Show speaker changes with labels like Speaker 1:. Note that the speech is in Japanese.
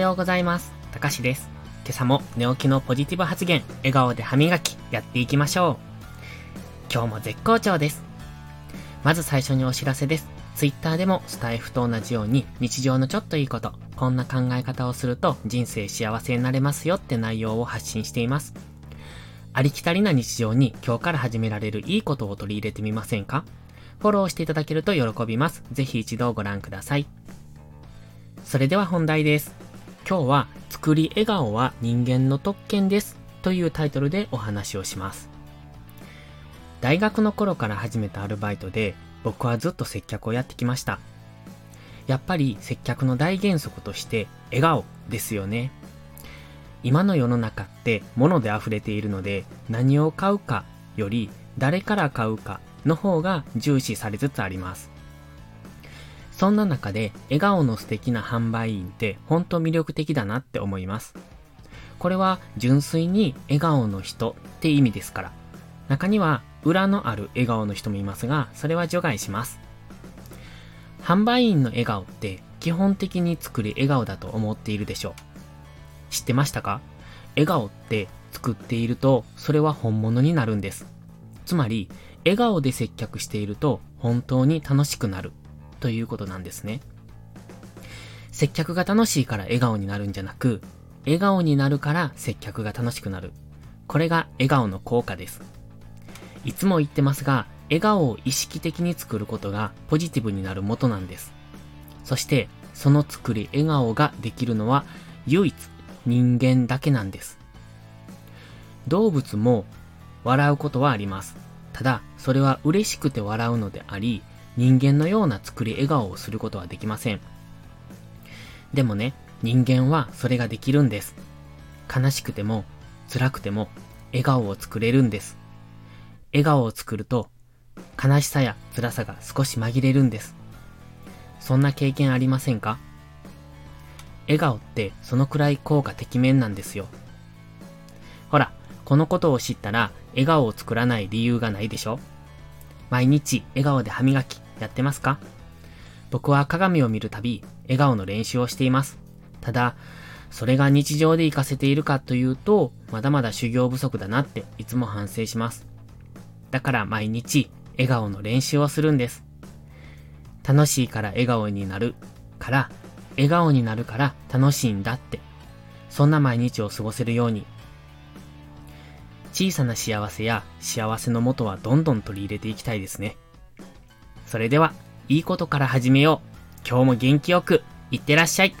Speaker 1: ようございます。たかしです。今朝も寝起きのポジティブ発言、笑顔で歯磨き、やっていきましょう。今日も絶好調です。まず最初にお知らせです。Twitter でもスタイフと同じように日常のちょっといいこと、こんな考え方をすると人生幸せになれますよって内容を発信しています。ありきたりな日常に今日から始められるいいことを取り入れてみませんか？フォローしていただけると喜びます。ぜひ一度ご覧ください。それでは本題です。今日は、作り笑顔は人間の特権ですというタイトルでお話をします。大学の頃から始めたアルバイトで、僕はずっと接客をやってきました。やっぱり接客の大原則として笑顔ですよね。今の世の中って物で溢れているので何を買うかより誰から買うかの方が重視されつつあります。そんな中で笑顔の素敵な販売員って本当魅力的だなって思います。これは純粋に笑顔の人って意味ですから。中には裏のある笑顔の人もいますが、それは除外します。販売員の笑顔って基本的に作る笑顔だと思っているでしょう。知ってましたか？笑顔って作っているとそれは本物になるんです。つまり、笑顔で接客していると本当に楽しくなるということなんですね。接客が楽しいから笑顔になるんじゃなく、笑顔になるから接客が楽しくなる。これが笑顔の効果です。いつも言ってますが、笑顔を意識的に作ることがポジティブになる元なんです。そして、その作り笑顔ができるのは唯一人間だけなんです。動物も笑うことはあります。ただ、それは嬉しくて笑うのであり、人間のような作り笑顔をすることはできません。でもね、人間はそれができるんです。悲しくても、辛くても、笑顔を作れるんです。笑顔を作ると、悲しさや辛さが少し紛れるんです。そんな経験ありませんか？笑顔ってそのくらい効果てきめんなんですよ。ほら、このことを知ったら笑顔を作らない理由がないでしょ？毎日笑顔で歯磨きやってますか？僕は鏡を見るたび、笑顔の練習をしています。ただ、それが日常で活かせているかというと、まだまだ修行不足だなっていつも反省します。だから毎日、笑顔の練習をするんです。楽しいから笑顔になるから、笑顔になるから楽しいんだって。そんな毎日を過ごせるように。小さな幸せや幸せのもとはどんどん取り入れていきたいですね。それでは、いいことから始めよう。今日も元気よく、いってらっしゃい。